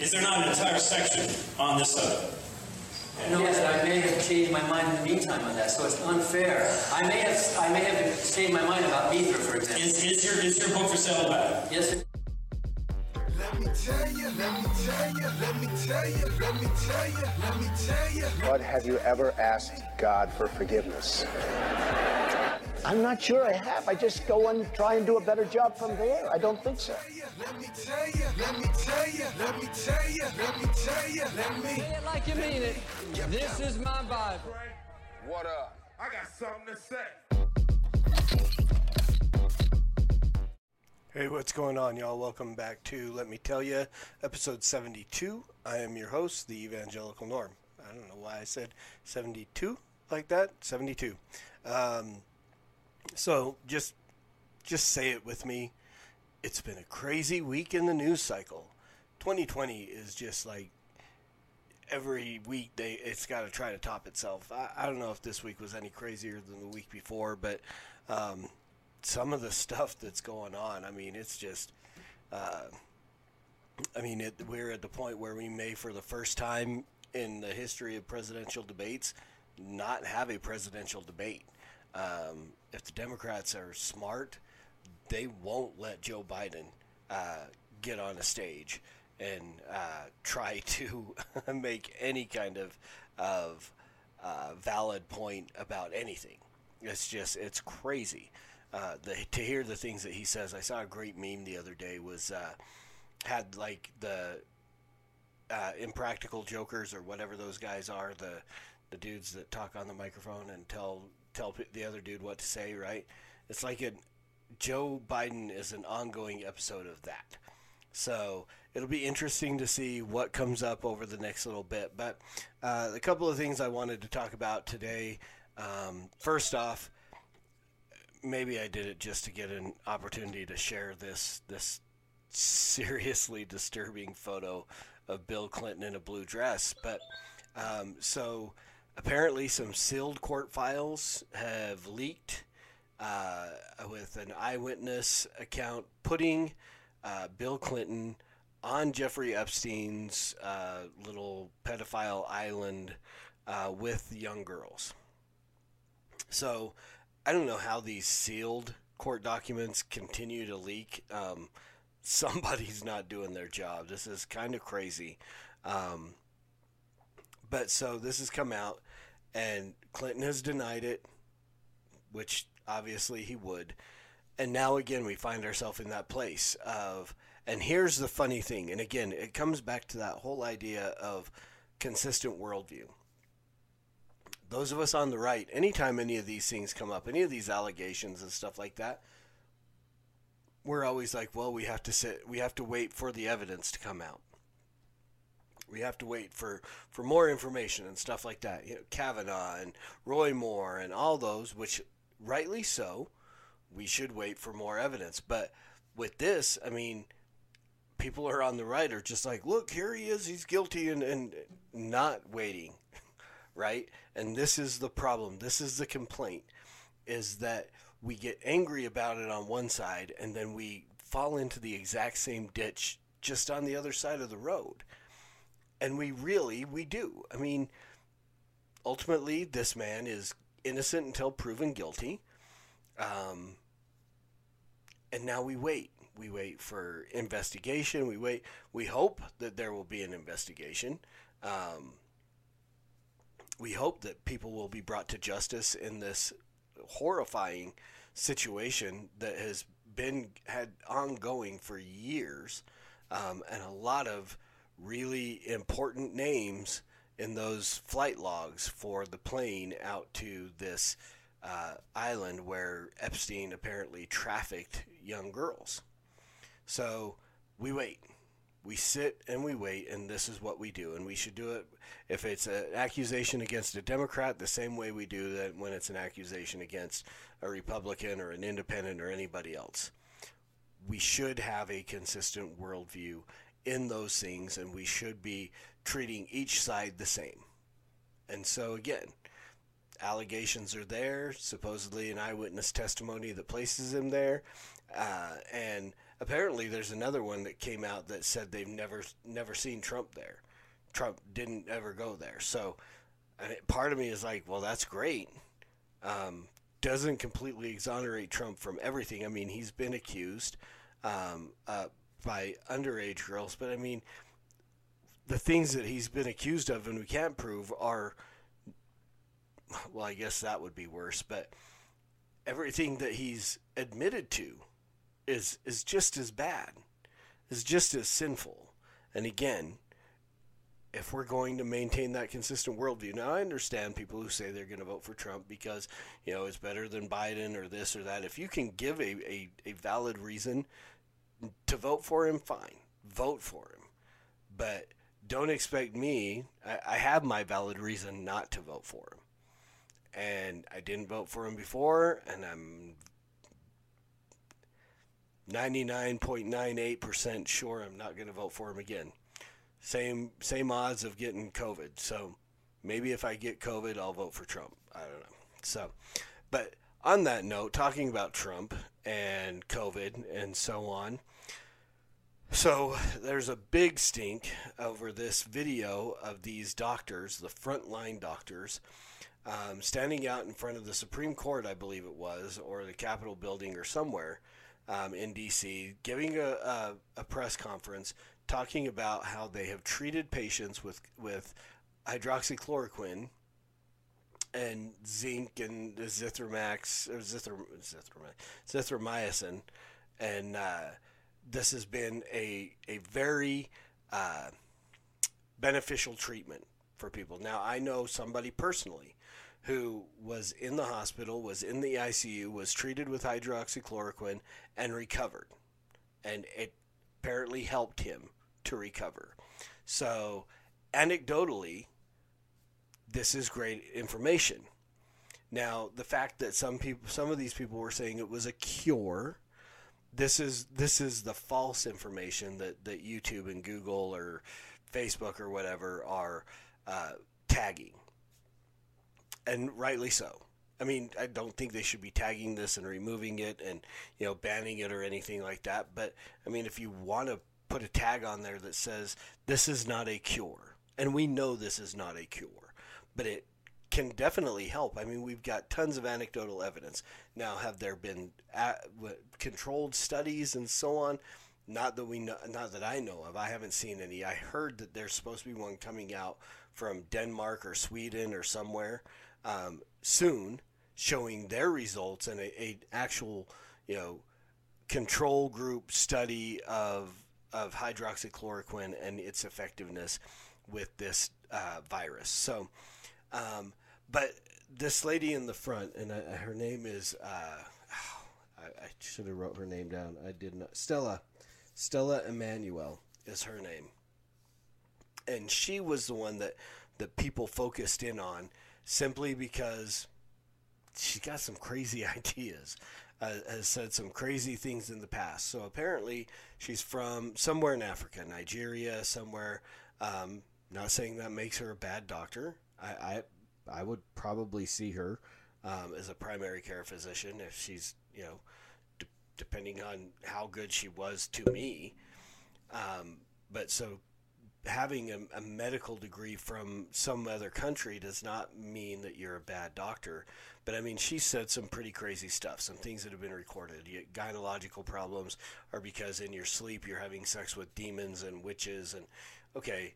Is there not an entire section on this subject? No, but I may have changed my mind in the meantime on that, so it's unfair. I may have, I may have changed my mind about Mithra, for example. Is, is your is your book for sale back? Yes, sir. Let me tell you, let me tell you, let me tell you, let me tell you, let me tell you. But have you ever asked God for forgiveness? I'm not sure I have. I just go and try and do a better job from there. I don't think so. Let me tell you, let me tell you, let me tell you, let me tell you, let me. Say it like you mean it. This is my Bible. What up? I got something to say. Hey, what's going on, y'all? Welcome back to Let Me Tell You, episode 72. I am your host, the Evangelical Norm. I don't know why I said 72 like that. 72. Um, so just just say it with me. It's been a crazy week in the news cycle. 2020 is just like every week they it's got to try to top itself. I, I don't know if this week was any crazier than the week before, but um, some of the stuff that's going on, I mean, it's just. Uh, I mean, it, we're at the point where we may, for the first time in the history of presidential debates, not have a presidential debate. Um, if the Democrats are smart, they won't let Joe Biden uh, get on a stage and uh, try to make any kind of of uh, valid point about anything. It's just it's crazy. Uh, the, to hear the things that he says, I saw a great meme the other day. Was uh, had like the uh, impractical jokers or whatever those guys are, the the dudes that talk on the microphone and tell tell the other dude what to say. Right? It's like a Joe Biden is an ongoing episode of that. So it'll be interesting to see what comes up over the next little bit. But uh, a couple of things I wanted to talk about today. Um, first off, maybe I did it just to get an opportunity to share this this seriously disturbing photo of Bill Clinton in a blue dress. But um, so apparently, some sealed court files have leaked uh, with an eyewitness account putting uh, Bill Clinton on Jeffrey Epstein's uh, little pedophile island uh, with young girls. So I don't know how these sealed court documents continue to leak. Um, somebody's not doing their job. This is kind of crazy. Um, but so this has come out, and Clinton has denied it, which obviously he would. And now again, we find ourselves in that place of, and here's the funny thing, and again, it comes back to that whole idea of consistent worldview those of us on the right, anytime any of these things come up, any of these allegations and stuff like that, we're always like, well, we have to sit, we have to wait for the evidence to come out. We have to wait for, for more information and stuff like that. You know, Kavanaugh and Roy Moore and all those, which rightly so, we should wait for more evidence. But with this, I mean, people are on the right are just like, look, here he is, he's guilty, and, and not waiting right? And this is the problem. This is the complaint is that we get angry about it on one side and then we fall into the exact same ditch just on the other side of the road. And we really we do. I mean, ultimately this man is innocent until proven guilty. Um and now we wait. We wait for investigation. We wait. We hope that there will be an investigation. Um, we hope that people will be brought to justice in this horrifying situation that has been had ongoing for years, um, and a lot of really important names in those flight logs for the plane out to this uh, island where Epstein apparently trafficked young girls. So we wait we sit and we wait, and this is what we do. And we should do it if it's an accusation against a Democrat, the same way we do that when it's an accusation against a Republican or an independent or anybody else. We should have a consistent worldview in those things, and we should be treating each side the same. And so, again, allegations are there, supposedly an eyewitness testimony that places him there, uh, and apparently there's another one that came out that said they've never never seen Trump there. Trump didn't ever go there. So part of me is like, well, that's great. Um, doesn't completely exonerate Trump from everything. I mean, he's been accused um, uh, by underage girls, but I mean, the things that he's been accused of and we can't prove are, well, I guess that would be worse, but everything that he's admitted to is is just as bad, is just as sinful. And again, if we're going to maintain that consistent worldview, now I understand people who say they're going to vote for Trump because you know it's better than Biden or this or that. If you can give a, a, a valid reason to vote for him, fine, vote for him. But don't expect me. I, I have my valid reason not to vote for him and I didn't vote for him before, and I'm 99.98% sure I'm not going to vote for him again. Same same odds of getting COVID. So maybe if I get COVID, I'll vote for Trump. I don't know. So, but on that note, talking about Trump and COVID and so on. So there's a big stink over this video of these doctors, the frontline doctors, um, standing out in front of the Supreme Court, I believe it was, or the Capitol building or somewhere um, in D.C., giving a, a, a, press conference talking about how they have treated patients with, with hydroxychloroquine and zinc and zithromax, zithrom, zithromycin. And uh, this has been a, a very uh, beneficial treatment for people. Now, I know somebody personally who was in the hospital, was in the ICU, was treated with hydroxychloroquine, and recovered. And it apparently helped him to recover. So, anecdotally, this is great information. Now, the fact that some people, some of these people were saying it was a cure, this is this is the false information that that YouTube and Google or Facebook or whatever are uh, tagging and rightly so. I mean, I don't think they should be tagging this and removing it and you know banning it or anything like that. But I mean, if you want to put a tag on there that says this is not a cure, and we know this is not a cure, but it can definitely help. I mean, we've got tons of anecdotal evidence. Now, have there been controlled studies and so on? Not that we know, not that I know of. I haven't seen any. I heard that there's supposed to be one coming out from Denmark or Sweden or somewhere um, soon, showing their results and a, a, actual, you know, control group study of of hydroxychloroquine and its effectiveness with this uh, virus. So, um, but this lady in the front, and I, her name is, uh, I, I should have wrote her name down. I did not. Stella, Stella Immanuel is her name, and she was the one that that people focused in on simply because she's got some crazy ideas. Uh, has said some crazy things in the past. So apparently, she's from somewhere in Africa, Nigeria, somewhere. Um, not saying that makes her a bad doctor. I I, I would probably see her um, as a primary care physician if she's you know, d- depending on how good she was to me. Um, but so having a, a, medical degree from some other country does not mean that you're a bad doctor. But I mean, she said some pretty crazy stuff, some things that have been recorded. You, gynecological problems are because in your sleep you're having sex with demons and witches. And okay,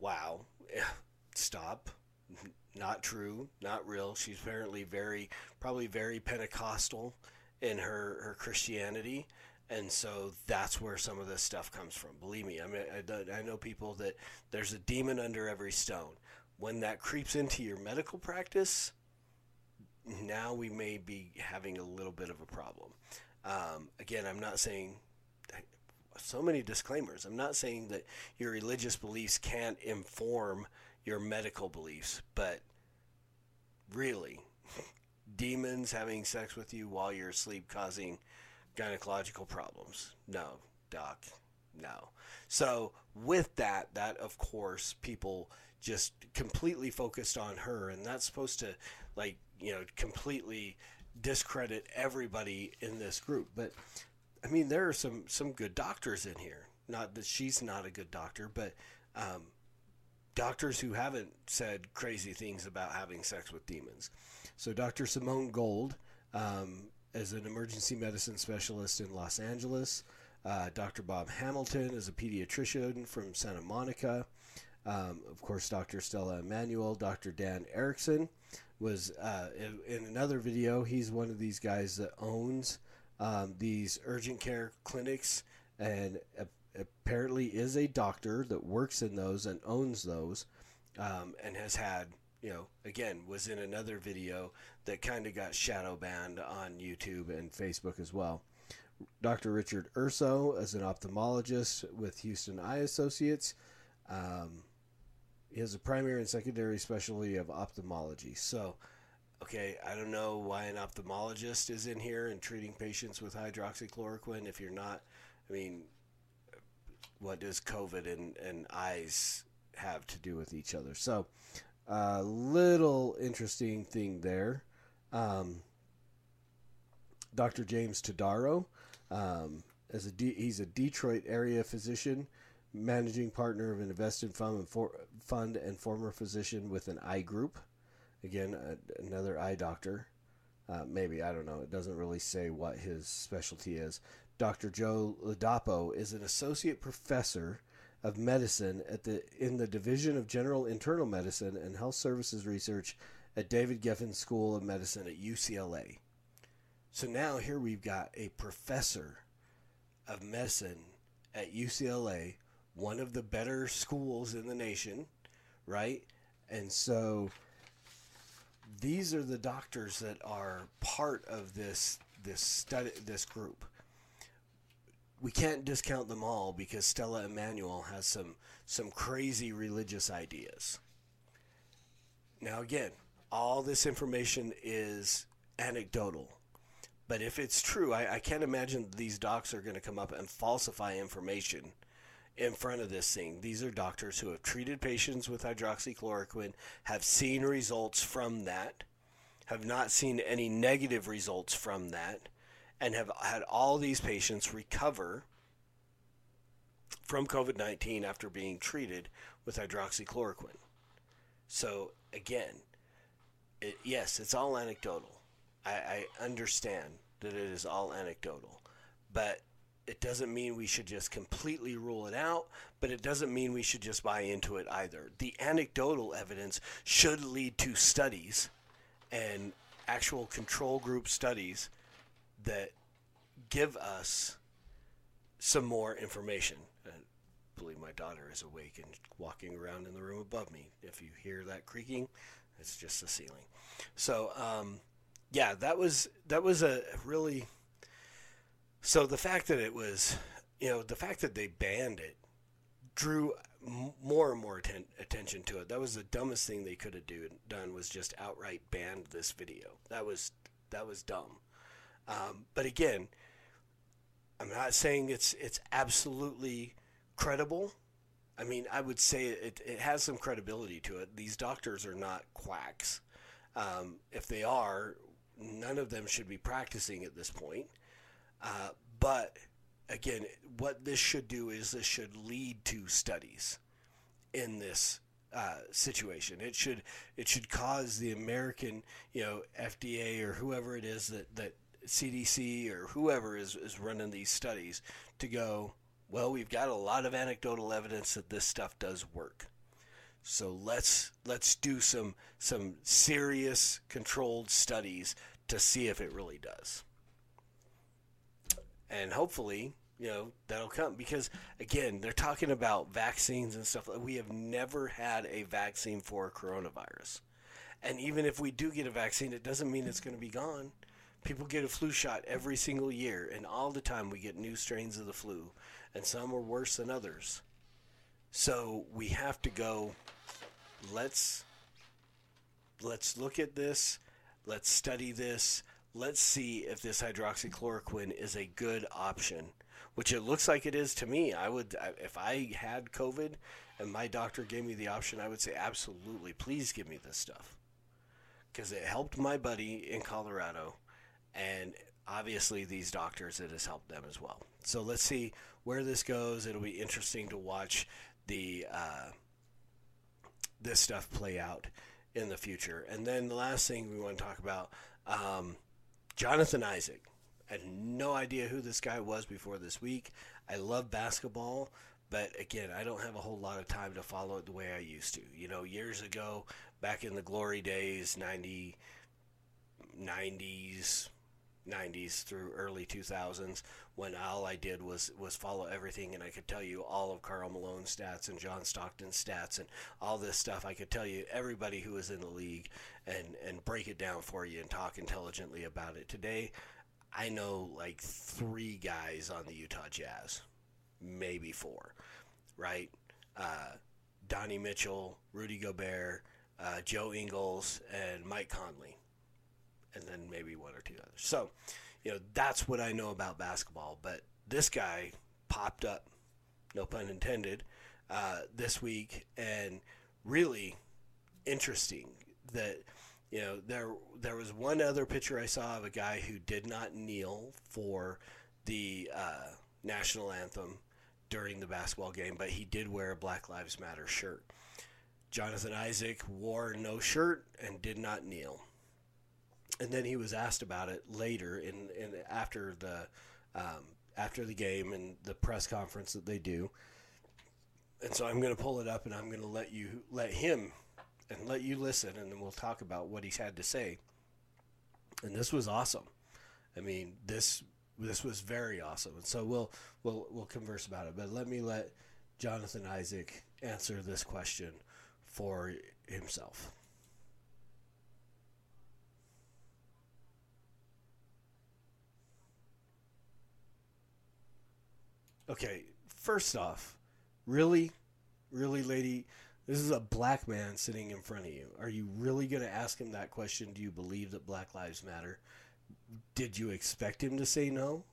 wow, stop. Not true, not real. She's apparently very, probably very Pentecostal in her, her Christianity and so that's where some of this stuff comes from. Believe me, I mean, I, I know people that there's a demon under every stone. When that creeps into your medical practice, now we may be having a little bit of a problem. Um, again, I'm not saying so many disclaimers. I'm not saying that your religious beliefs can't inform your medical beliefs, but really, demons having sex with you while you're asleep causing gynecological problems. No, doc, no. So with that, that of course people just completely focused on her, and that's supposed to like you know completely discredit everybody in this group. But I mean, there are some some good doctors in here. Not that she's not a good doctor, but um, doctors who haven't said crazy things about having sex with demons. So, Dr. Simone Gold um, is an emergency medicine specialist in Los Angeles. Uh, Dr. Bob Hamilton is a pediatrician from Santa Monica. Um, of course, Dr. Stella Immanuel, Dr. Dan Erickson was uh, in, in another video. He's one of these guys that owns um, these urgent care clinics and a- apparently is a doctor that works in those and owns those um, and has had, you know, again, was in another video that kind of got shadow banned on YouTube and Facebook as well. Dr. Richard Urso is an ophthalmologist with Houston Eye Associates. Um, he has a primary and secondary specialty of ophthalmology. So, okay, I don't know why an ophthalmologist is in here and treating patients with hydroxychloroquine if you're not. I mean, what does COVID and, and eyes have to do with each other? So, a little interesting thing there. Um, Dr. James Todaro, um, as a D, he's a Detroit area physician, managing partner of an invested fund and, for, fund and former physician with an eye group. Again, a, another eye doctor. Uh, maybe I don't know. It doesn't really say what his specialty is. Dr. Joe Ladapo is an associate professor of medicine at the in the Division of General Internal Medicine and Health Services Research at David Geffen School of Medicine at UCLA. So now here we've got a professor of medicine at UCLA, one of the better schools in the nation, right? And so these are the doctors that are part of this this study this group. We can't discount them all because Stella Immanuel has some some crazy religious ideas. Now again, all this information is anecdotal. But if it's true, I, I can't imagine these docs are going to come up and falsify information in front of this thing. These are doctors who have treated patients with hydroxychloroquine, have seen results from that, have not seen any negative results from that, and have had all these patients recover from COVID 19 after being treated with hydroxychloroquine. So, again, it, yes, it's all anecdotal. I, I understand that it is all anecdotal, but it doesn't mean we should just completely rule it out, but it doesn't mean we should just buy into it either. The anecdotal evidence should lead to studies and actual control group studies that give us some more information. I believe my daughter is awake and walking around in the room above me. If you hear that creaking, it's just the ceiling. So, um, yeah, that was that was a really so the fact that it was, you know, the fact that they banned it drew more and more atten- attention to it. That was the dumbest thing they could have do, done was just outright banned this video. That was that was dumb. Um, but again, I'm not saying it's it's absolutely credible. I mean, I would say it, it has some credibility to it. These doctors are not quacks. Um, if they are, none of them should be practicing at this point. Uh, but again, what this should do is this should lead to studies in this uh, situation. It should it should cause the American, you know, FDA or whoever it is that that CDC or whoever is is running these studies to go. Well, we've got a lot of anecdotal evidence that this stuff does work. So let's let's do some some serious controlled studies to see if it really does and hopefully you know that'll come because again they're talking about vaccines and stuff we have never had a vaccine for coronavirus and even if we do get a vaccine it doesn't mean it's going to be gone people get a flu shot every single year and all the time we get new strains of the flu and some are worse than others. So we have to go let's let's look at this let's study this let's see if this hydroxychloroquine is a good option, which it looks like it is to me. I would, if I had COVID and my doctor gave me the option, I would say absolutely, please give me this stuff. Because it helped my buddy in Colorado, and obviously these doctors it has helped them as well. So let's see where this goes. It'll be interesting to watch the uh, this stuff play out in the future. And then the last thing we want to talk about, um, Jonathan Isaac. I had no idea who this guy was before this week. I love basketball, but again, I don't have a whole lot of time to follow it the way I used to. You know, years ago, back in the glory days, 90, 90s, 90s through early 2000s when all I did was was follow everything and I could tell you all of Karl Malone's stats and John Stockton's stats and all this stuff. I could tell you everybody who was in the league and and break it down for you and talk intelligently about it. Today I know like 3 guys on the Utah Jazz maybe 4 right? Uh, Donnie Mitchell Rudy Gobert uh, Joe Ingles and Mike Conley and then maybe one or two others. So, you know, that's what I know about basketball. But this guy popped up, no pun intended, uh, this week, and really interesting that you know there there was one other picture I saw of a guy who did not kneel for the uh, national anthem during the basketball game, but he did wear a Black Lives Matter shirt. Jonathan Isaac wore no shirt and did not kneel and then he was asked about it later in, in after the um, after the game and the press conference that they do. And so I'm going to pull it up and I'm going to let you let him and let you listen and then we'll talk about what he's had to say. And this was awesome. I mean, this this was very awesome. And so we'll we'll we'll converse about it. But let me let Jonathan Isaac answer this question for himself. Okay, first off, really, really, lady, this is a black man sitting in front of you. Are you really going to ask him that question? Do you believe that Black Lives Matter? Did you expect him to say no?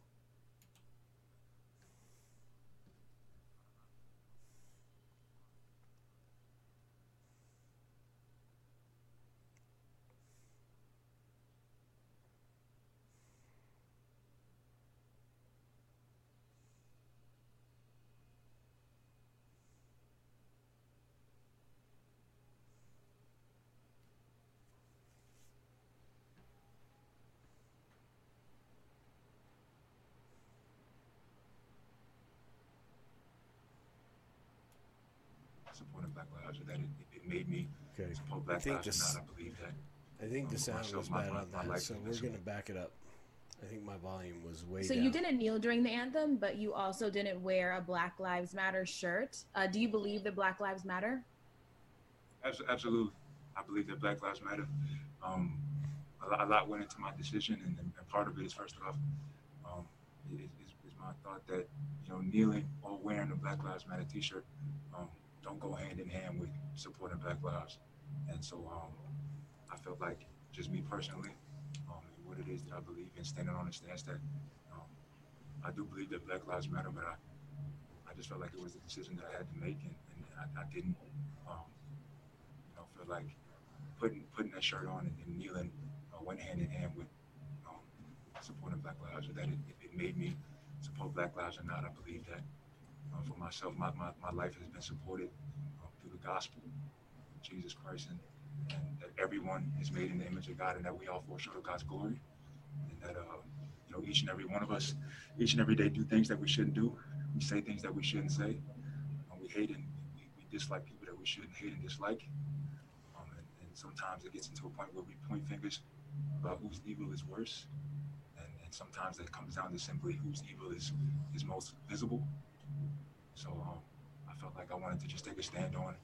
Supporting Black Lives Matter. That it, it made me Okay. support I Black think Lives this- Matter. I believe that. I think the Um, sound myself, was my- bad my- on my that, life so we're going to back it up. I think my volume was way So down. you didn't kneel during the anthem, but you also didn't wear a Black Lives Matter shirt. Uh, do you believe that Black Lives Matter? Absolutely, I believe that Black Lives Matter. Um, a, lot, a lot went into my decision, and, and part of it is first off, um, is, is, is my thought that you know kneeling or wearing a Black Lives Matter T-shirt um, don't go hand in hand with supporting Black lives, and so um, I felt like just me personally, um, what it is that I believe in, standing on the stance that um, I do believe that Black Lives Matter, but I, I just felt like it was a decision that I had to make, and, and I, I didn't. Um, you know, feel like putting putting that shirt on and, and kneeling uh, went hand in hand with um, supporting Black Lives. Or that it, it made me support Black Lives or not. I believe that um, for myself, my, my, my life has been supported um, through the gospel Jesus Christ and, and that everyone is made in the image of God and that we all of God's glory. And that, uh, you know, each and every one of us, each and every day do things that we shouldn't do. We say things that we shouldn't say. Um, we hate and we, we dislike people that we shouldn't hate and dislike. Um, and, and sometimes it gets into a point where we point fingers about whose evil is worse. And, and sometimes it comes down to simply whose evil is, is most visible. So um, I felt like I wanted to just take a stand on. it.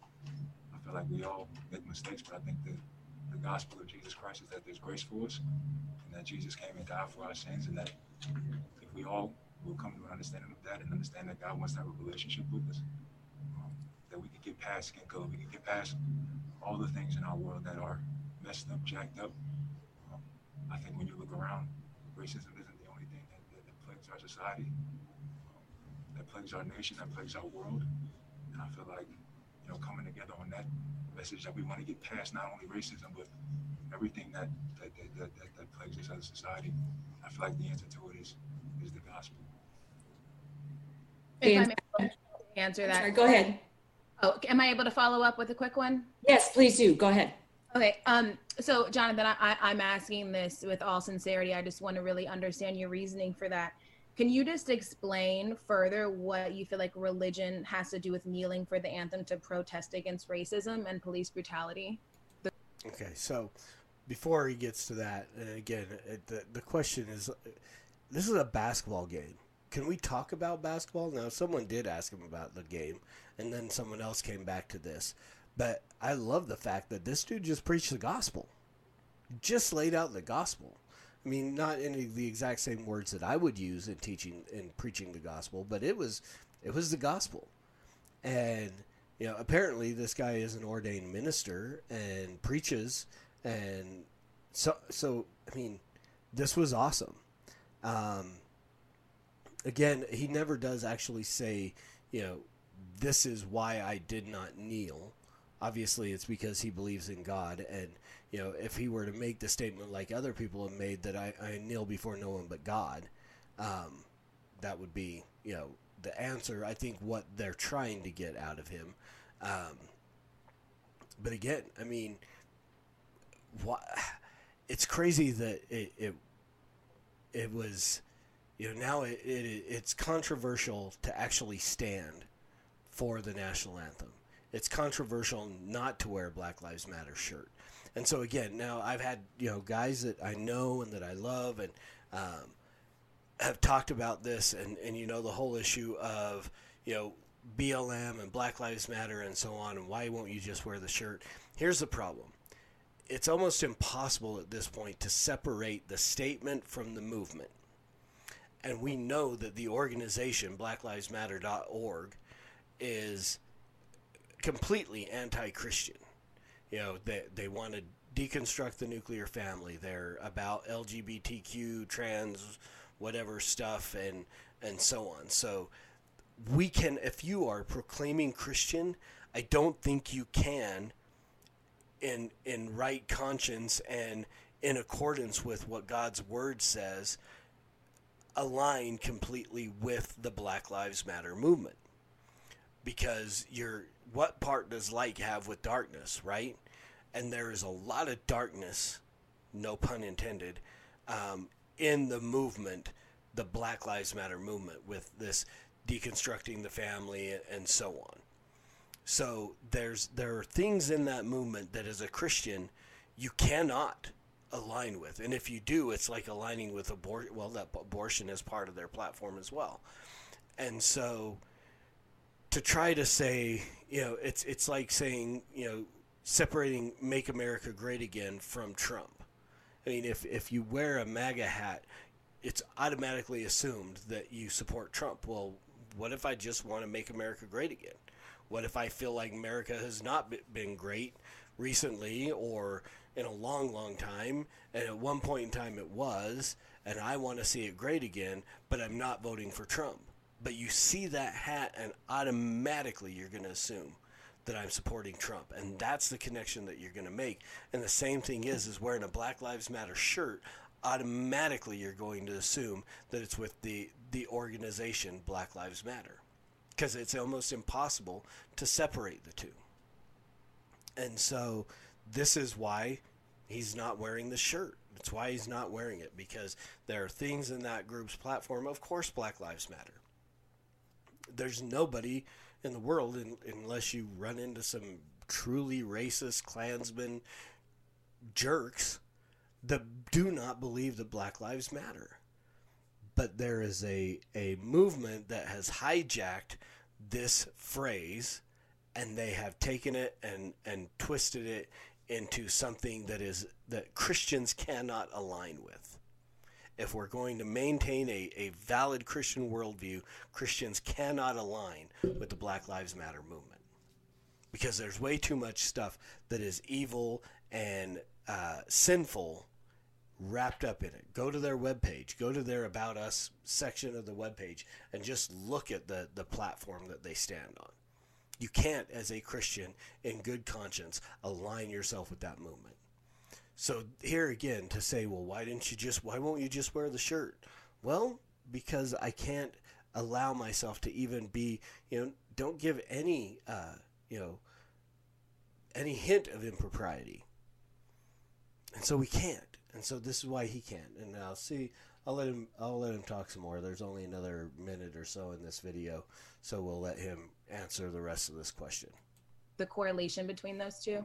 I feel like we all make mistakes, but I think the, the gospel of Jesus Christ is that there's grace for us and that Jesus came and died for our sins and that if we all will come to an understanding of that and understand that God wants to have a relationship with us, um, that we can get past skin color, we can get past all the things in our world that are messed up, jacked up. Um, I think when you look around, racism isn't the only thing that, that, that plagues our society, that plagues our nation, that plagues our world. And I feel like, you know, coming together on that message that we want to get past not only racism, but everything that that, that, that, that, that plagues us as a society. I I feel like the answer to it is is the gospel. If I'm able to answer that. sorry, Go ahead. Oh, am I able to follow up with a quick one? Yes, please do. Go ahead. Okay. Um. So, Jonathan, I, I, I'm asking this with all sincerity. I just want to really understand your reasoning for that. Can you just explain further what you feel like religion has to do with kneeling for the anthem to protest against racism and police brutality? Okay, so before he gets to that, and again, the the question is, this is a basketball game. Can we talk about basketball now? Someone did ask him about the game, and then someone else came back to this. But I love the fact that this dude just preached the gospel, just laid out the gospel. I mean, not in the exact same words that I would use in teaching and preaching the gospel, but it was it was the gospel. And you know, apparently this guy is an ordained minister and preaches and so so I mean, this was awesome. Um again, he never does actually say, you know, this is why I did not kneel. Obviously, it's because he believes in God and you know, if he were to make the statement like other people have made that I, I kneel before no one but God, um, that would be, you know, the answer. I think what they're trying to get out of him. Um, but again, I mean, what? It's crazy that it it, it was, you know, now it, it it's controversial to actually stand for the national anthem. It's controversial not to wear a Black Lives Matter shirt. And so again, now I've had you know guys that I know and that I love and um, have talked about this and and you know the whole issue of you know BLM and Black Lives Matter and so on and why won't you just wear the shirt? Here's the problem. It's almost impossible at this point to separate the statement from the movement. And we know that the organization blacklivesmatter.org is completely anti-Christian. You know, they they want to deconstruct the nuclear family. They're about LGBTQ, trans, whatever stuff, and and so on. So we can, if you are proclaiming Christian, I don't think you can, in in right conscience and in accordance with what God's word says, align completely with the Black Lives Matter movement because you're what part does light have with darkness, right? And there is a lot of darkness, no pun intended, um, in the movement, the Black Lives Matter movement, with this deconstructing the family and so on. So there's there are things in that movement that as a Christian you cannot align with, and if you do, it's like aligning with abortion. Well, that abortion is part of their platform as well, and so to try to say, you know, it's it's like saying, you know, separating "Make America Great Again" from Trump. I mean, if if you wear a MAGA hat, it's automatically assumed that you support Trump. Well, what if I just want to make America great again? What if I feel like America has not been great recently or in a long, long time, and at one point in time it was, and I want to see it great again, but I'm not voting for Trump? But you see that hat, and automatically you're going to assume that I'm supporting Trump, and that's the connection that you're going to make. And the same thing is, is wearing a Black Lives Matter shirt. Automatically, you're going to assume that it's with the the organization Black Lives Matter, because it's almost impossible to separate the two. And so, this is why he's not wearing the shirt. That's why he's not wearing it because there are things in that group's platform. Of course, Black Lives Matter there's nobody in the world in, unless you run into some truly racist Klansmen jerks that do not believe that Black Lives Matter. But there is a, a movement that has hijacked this phrase and they have taken it and, and twisted it into something that is that Christians cannot align with if we're going to maintain a, a valid Christian worldview, Christians cannot align with the Black Lives Matter movement because there's way too much stuff that is evil and uh, sinful wrapped up in it. Go to their webpage, go to their About Us section of the webpage, and just look at the, the platform that they stand on. You can't, as a Christian, in good conscience, align yourself with that movement. So here again to say, well, why didn't you just? Why won't you just wear the shirt? Well, because I can't allow myself to even be. You know, don't give any. Uh, you know, any hint of impropriety. And so we can't. And so this is why he can't. And I'll see. I'll let him. I'll let him talk some more. There's only another minute or so in this video, so we'll let him answer the rest of this question. The correlation between those two.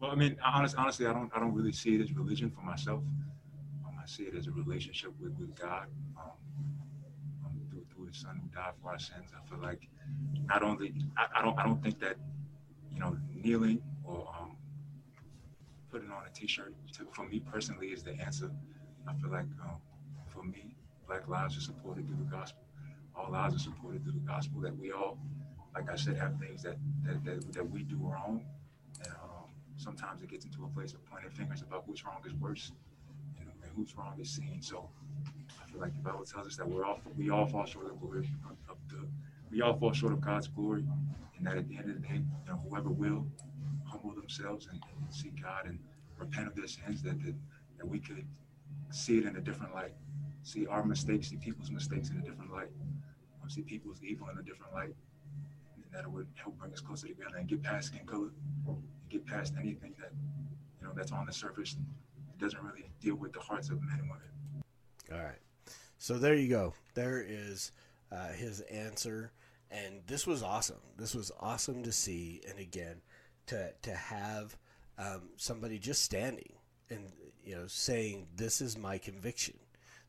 Well, I mean, honest, honestly, I don't, I don't really see it as religion for myself. Um, I see it as a relationship with, with God um, um, through, through His Son who died for our sins. I feel like not only, I, I don't, I don't think that, you know, kneeling or um, putting on a T-shirt to, for me personally is the answer. I feel like um, for me, Black lives are supported through the gospel. All lives are supported through the gospel. That we all, like I said, have things that that, that, that we do and um, sometimes it gets into a place of pointing fingers about who's wrong is worse, you know, and who's wrong is seen. So I feel like the Bible tells us that we're all we all fall short of the glory of, the we all fall short of God's glory, and that at the end of the day, you know, whoever will humble themselves and, and see God and repent of their sins, that, that that we could see it in a different light, see our mistakes, see people's mistakes in a different light, see people's evil in a different light, and that would help bring us closer together and get past skin color, get past anything that you know that's on the surface. It doesn't really deal with the hearts of men and women. All right. So there you go. There is uh, his answer, and this was awesome. This was awesome to see, and again, to to have um, somebody just standing and you know saying, "This is my conviction.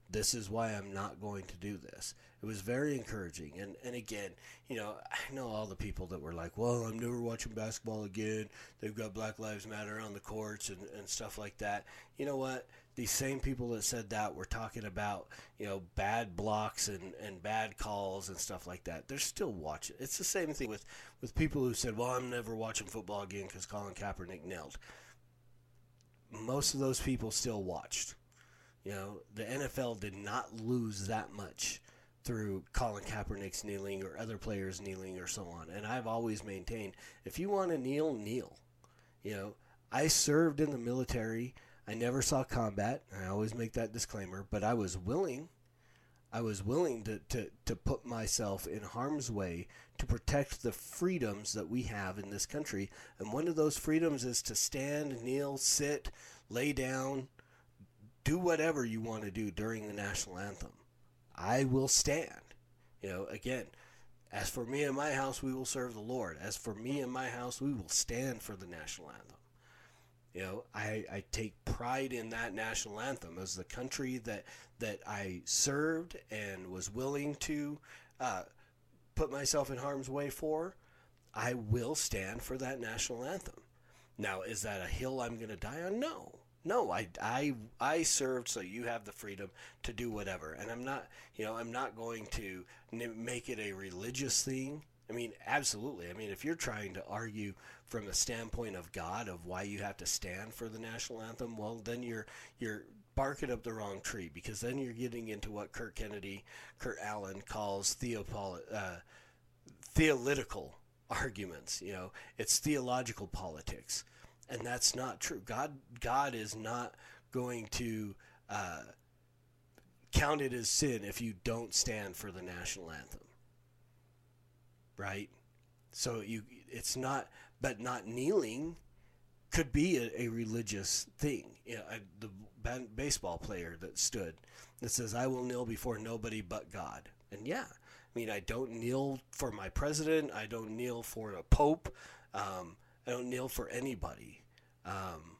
This is why I'm not going to do this." It was very encouraging, and and again, you know, I know all the people that were like, "Well, I'm never watching basketball again." They've got Black Lives Matter on the courts and and stuff like that. You know what? these same people that said that were talking about you know bad blocks and, and bad calls and stuff like that they're still watching it's the same thing with with people who said well i'm never watching football again because colin kaepernick knelt most of those people still watched you know the nfl did not lose that much through colin kaepernick's kneeling or other players kneeling or so on and i've always maintained if you want to kneel kneel you know i served in the military I never saw combat. I always make that disclaimer, but I was willing. I was willing to, to, to put myself in harm's way to protect the freedoms that we have in this country. And one of those freedoms is to stand, kneel, sit, lay down, do whatever you want to do during the national anthem. I will stand. You know, again, as for me and my house, we will serve the Lord. As for me and my house, we will stand for the national anthem. You know, I, I take pride in that national anthem as the country that that I served and was willing to uh, put myself in harm's way for. I will stand for that national anthem. Now, is that a hill I'm going to die on? No, no. I, I, I served, so you have the freedom to do whatever. And I'm not, you know, I'm not going to make it a religious thing. I mean, absolutely. I mean, if you're trying to argue from the standpoint of God of why you have to stand for the national anthem, well, then you're you're barking up the wrong tree because then you're getting into what Kurt Kennedy, Kurt Allen calls theopol- uh, theological arguments. You know, it's theological politics, and that's not true. God, God is not going to uh, count it as sin if you don't stand for the national anthem right? So you, it's not, but not kneeling could be a, a religious thing. You know, the baseball player that stood that says, "I will kneel before nobody but God." And yeah, I mean, I don't kneel for my president. I don't kneel for a pope. Um, I don't kneel for anybody. Um,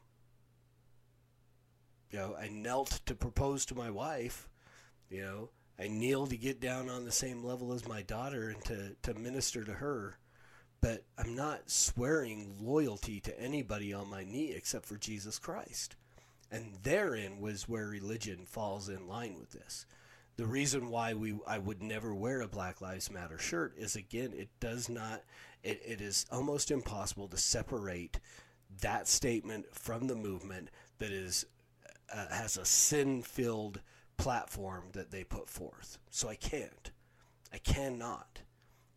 you know, I knelt to propose to my wife. You know, I kneel to get down on the same level as my daughter and to, to minister to her. But I'm not swearing loyalty to anybody on my knee except for Jesus Christ. And therein was where religion falls in line with this. The reason why we I would never wear a Black Lives Matter shirt is again it does not it, it is almost impossible to separate that statement from the movement that is uh, has a sin filled platform that they put forth. So I can't. I cannot.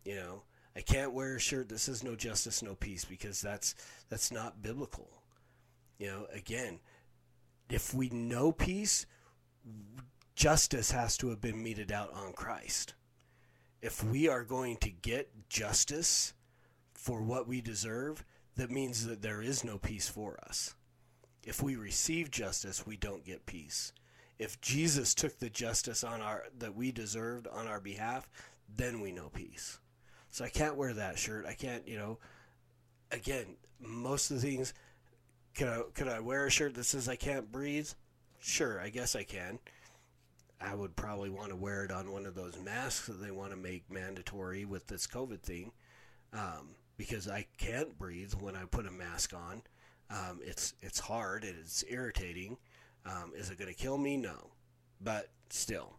You know, I can't wear a shirt that says no justice, no peace because that's that's not biblical. You know, again, if we know peace, justice has to have been meted out on Christ. If we are going to get justice for what we deserve, that means that there is no peace for us. If we receive justice, we don't get peace. If Jesus took the justice on our that we deserved on our behalf, then we know peace. So I can't wear that shirt. I can't, you know, again, most of the things could I could I wear a shirt that says I can't breathe? Sure, I guess I can. I would probably want to wear it on one of those masks that they want to make mandatory with this COVID thing, um, because I can't breathe when I put a mask on. Um, it's it's hard. and It's irritating. Um, is it going to kill me? No, but still,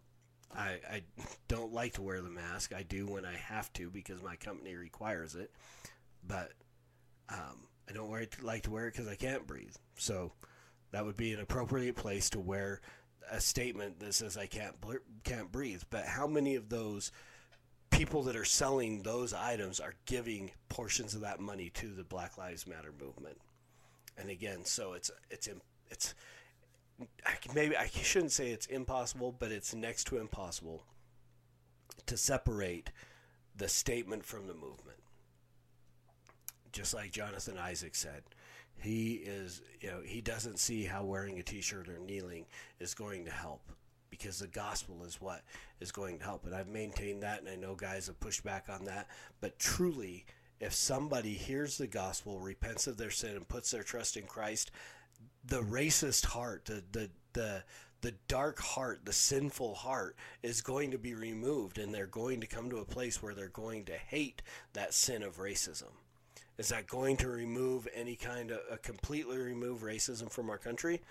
I, I don't like to wear the mask. I do when I have to because my company requires it, but um, I don't wear it, like to wear it because I can't breathe. So that would be an appropriate place to wear a statement that says I can't can't breathe. But how many of those people that are selling those items are giving portions of that money to the Black Lives Matter movement? And again, so it's it's it's maybe I shouldn't say it's impossible, but it's next to impossible to separate the statement from the movement. Just like Jonathan Isaac said, he is, you know, he doesn't see how wearing a t-shirt or kneeling is going to help because the gospel is what is going to help. And I've maintained that, and I know guys have pushed back on that. But truly, if somebody hears the gospel, repents of their sin, and puts their trust in Christ, the racist heart, the the the the dark heart, the sinful heart is going to be removed and they're going to come to a place where they're going to hate that sin of racism. Is that going to remove any kind of uh, completely remove racism from our country?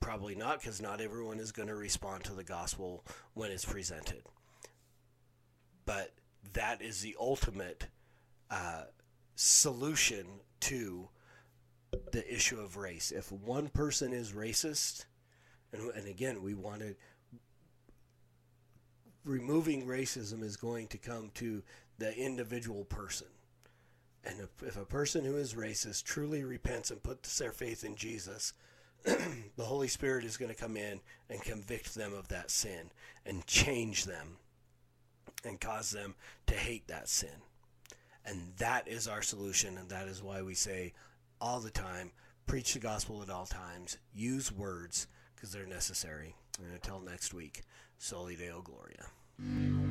Probably not because not everyone is going to respond to the gospel when it's presented. But that is the ultimate uh, solution to the issue of race. If one person is racist, and, and again, we wanted removing racism is going to come to the individual person. And if, if a person who is racist truly repents and puts their faith in Jesus, the Holy Spirit is going to come in and convict them of that sin and change them and cause them to hate that sin. And that is our solution, and that is why we say all the time preach the gospel at all times, use words because they're necessary. And until next week, Soli Deo Gloria.